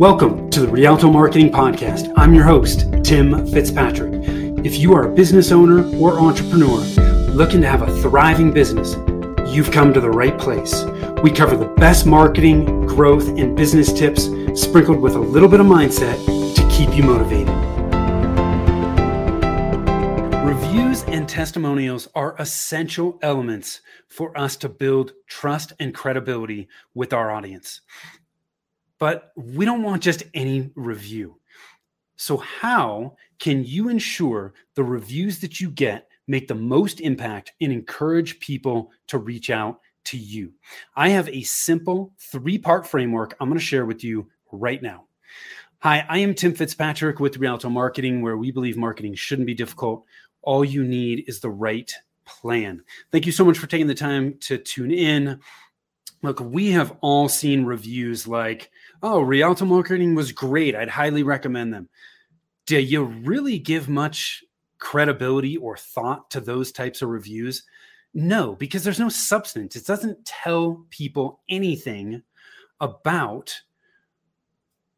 Welcome to the Rialto Marketing Podcast. I'm your host, Tim Fitzpatrick. If you are a business owner or entrepreneur looking to have a thriving business, you've come to the right place. We cover the best marketing, growth, and business tips sprinkled with a little bit of mindset to keep you motivated. Reviews and testimonials are essential elements for us to build trust and credibility with our audience. But we don't want just any review. So, how can you ensure the reviews that you get make the most impact and encourage people to reach out to you? I have a simple three part framework I'm going to share with you right now. Hi, I am Tim Fitzpatrick with Rialto Marketing, where we believe marketing shouldn't be difficult. All you need is the right plan. Thank you so much for taking the time to tune in. Look, we have all seen reviews like, oh, Rialto Marketing was great. I'd highly recommend them. Do you really give much credibility or thought to those types of reviews? No, because there's no substance. It doesn't tell people anything about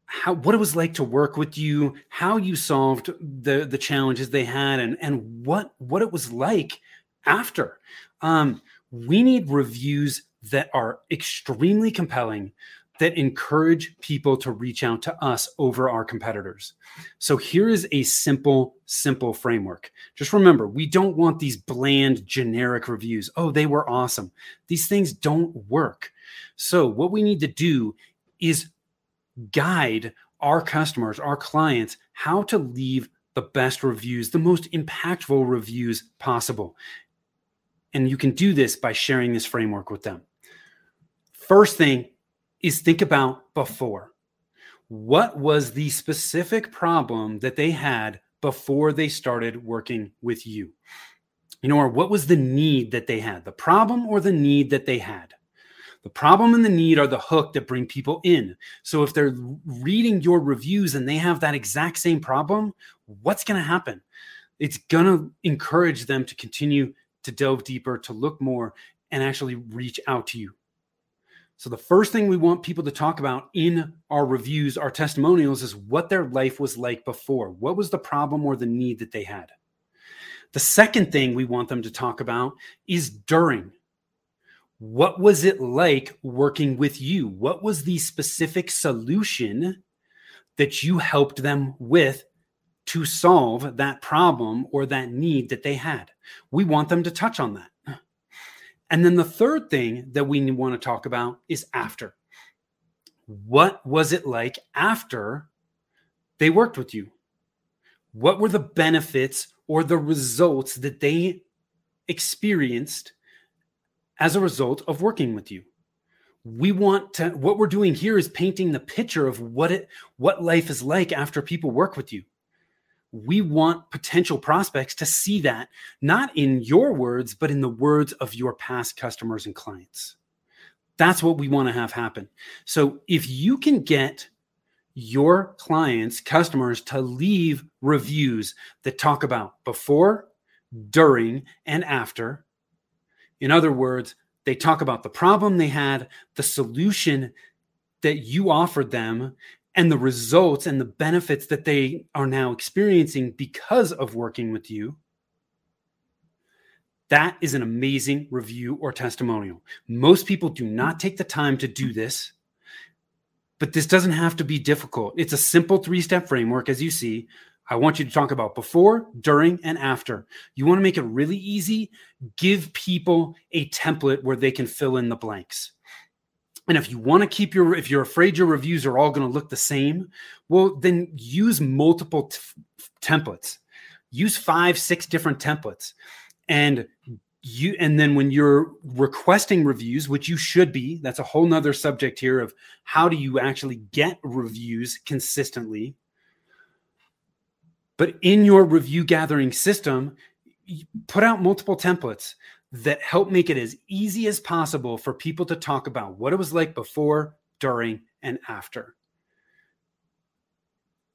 how what it was like to work with you, how you solved the the challenges they had, and and what what it was like after. Um, we need reviews that are extremely compelling that encourage people to reach out to us over our competitors. So here is a simple, simple framework. Just remember, we don't want these bland, generic reviews. Oh, they were awesome. These things don't work. So what we need to do is guide our customers, our clients, how to leave the best reviews, the most impactful reviews possible. And you can do this by sharing this framework with them. First thing is think about before. What was the specific problem that they had before they started working with you? You know, or what was the need that they had? The problem or the need that they had? The problem and the need are the hook that bring people in. So if they're reading your reviews and they have that exact same problem, what's going to happen? It's going to encourage them to continue to delve deeper, to look more, and actually reach out to you. So, the first thing we want people to talk about in our reviews, our testimonials, is what their life was like before. What was the problem or the need that they had? The second thing we want them to talk about is during. What was it like working with you? What was the specific solution that you helped them with to solve that problem or that need that they had? We want them to touch on that. And then the third thing that we want to talk about is after. What was it like after they worked with you? What were the benefits or the results that they experienced as a result of working with you? We want to what we're doing here is painting the picture of what it what life is like after people work with you we want potential prospects to see that not in your words but in the words of your past customers and clients. That's what we want to have happen. So if you can get your clients customers to leave reviews that talk about before during and after in other words they talk about the problem they had the solution that you offered them and the results and the benefits that they are now experiencing because of working with you, that is an amazing review or testimonial. Most people do not take the time to do this, but this doesn't have to be difficult. It's a simple three step framework, as you see. I want you to talk about before, during, and after. You want to make it really easy. Give people a template where they can fill in the blanks. And if you want to keep your, if you're afraid your reviews are all going to look the same, well, then use multiple t- templates. Use five, six different templates. And you, and then when you're requesting reviews, which you should be, that's a whole nother subject here of how do you actually get reviews consistently. But in your review gathering system, put out multiple templates that help make it as easy as possible for people to talk about what it was like before, during, and after.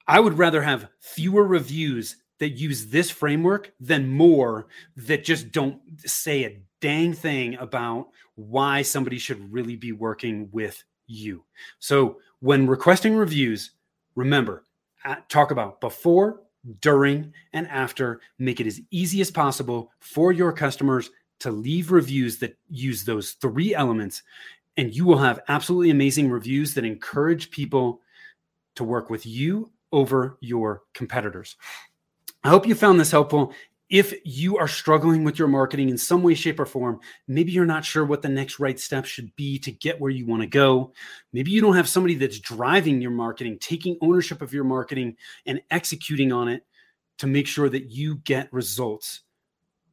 I would rather have fewer reviews that use this framework than more that just don't say a dang thing about why somebody should really be working with you. So, when requesting reviews, Remember, uh, talk about before, during, and after. Make it as easy as possible for your customers to leave reviews that use those three elements. And you will have absolutely amazing reviews that encourage people to work with you over your competitors. I hope you found this helpful. If you are struggling with your marketing in some way, shape, or form, maybe you're not sure what the next right step should be to get where you want to go. Maybe you don't have somebody that's driving your marketing, taking ownership of your marketing, and executing on it to make sure that you get results.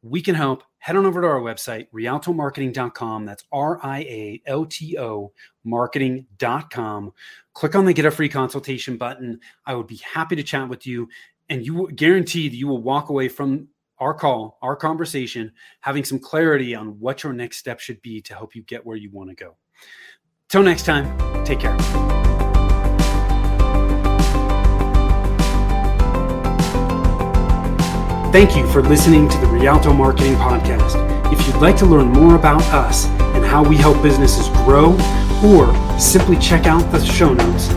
We can help. Head on over to our website, rialtomarketing.com. That's R I A L T O marketing.com. Click on the get a free consultation button. I would be happy to chat with you and you will guarantee that you will walk away from our call, our conversation, having some clarity on what your next step should be to help you get where you want to go. Till next time, take care. Thank you for listening to the Rialto Marketing Podcast. If you'd like to learn more about us and how we help businesses grow, or simply check out the show notes,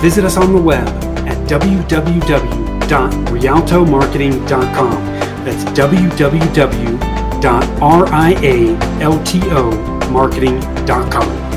visit us on the web at www.rialtomarketing.com. That's www.rialtomarketing.com.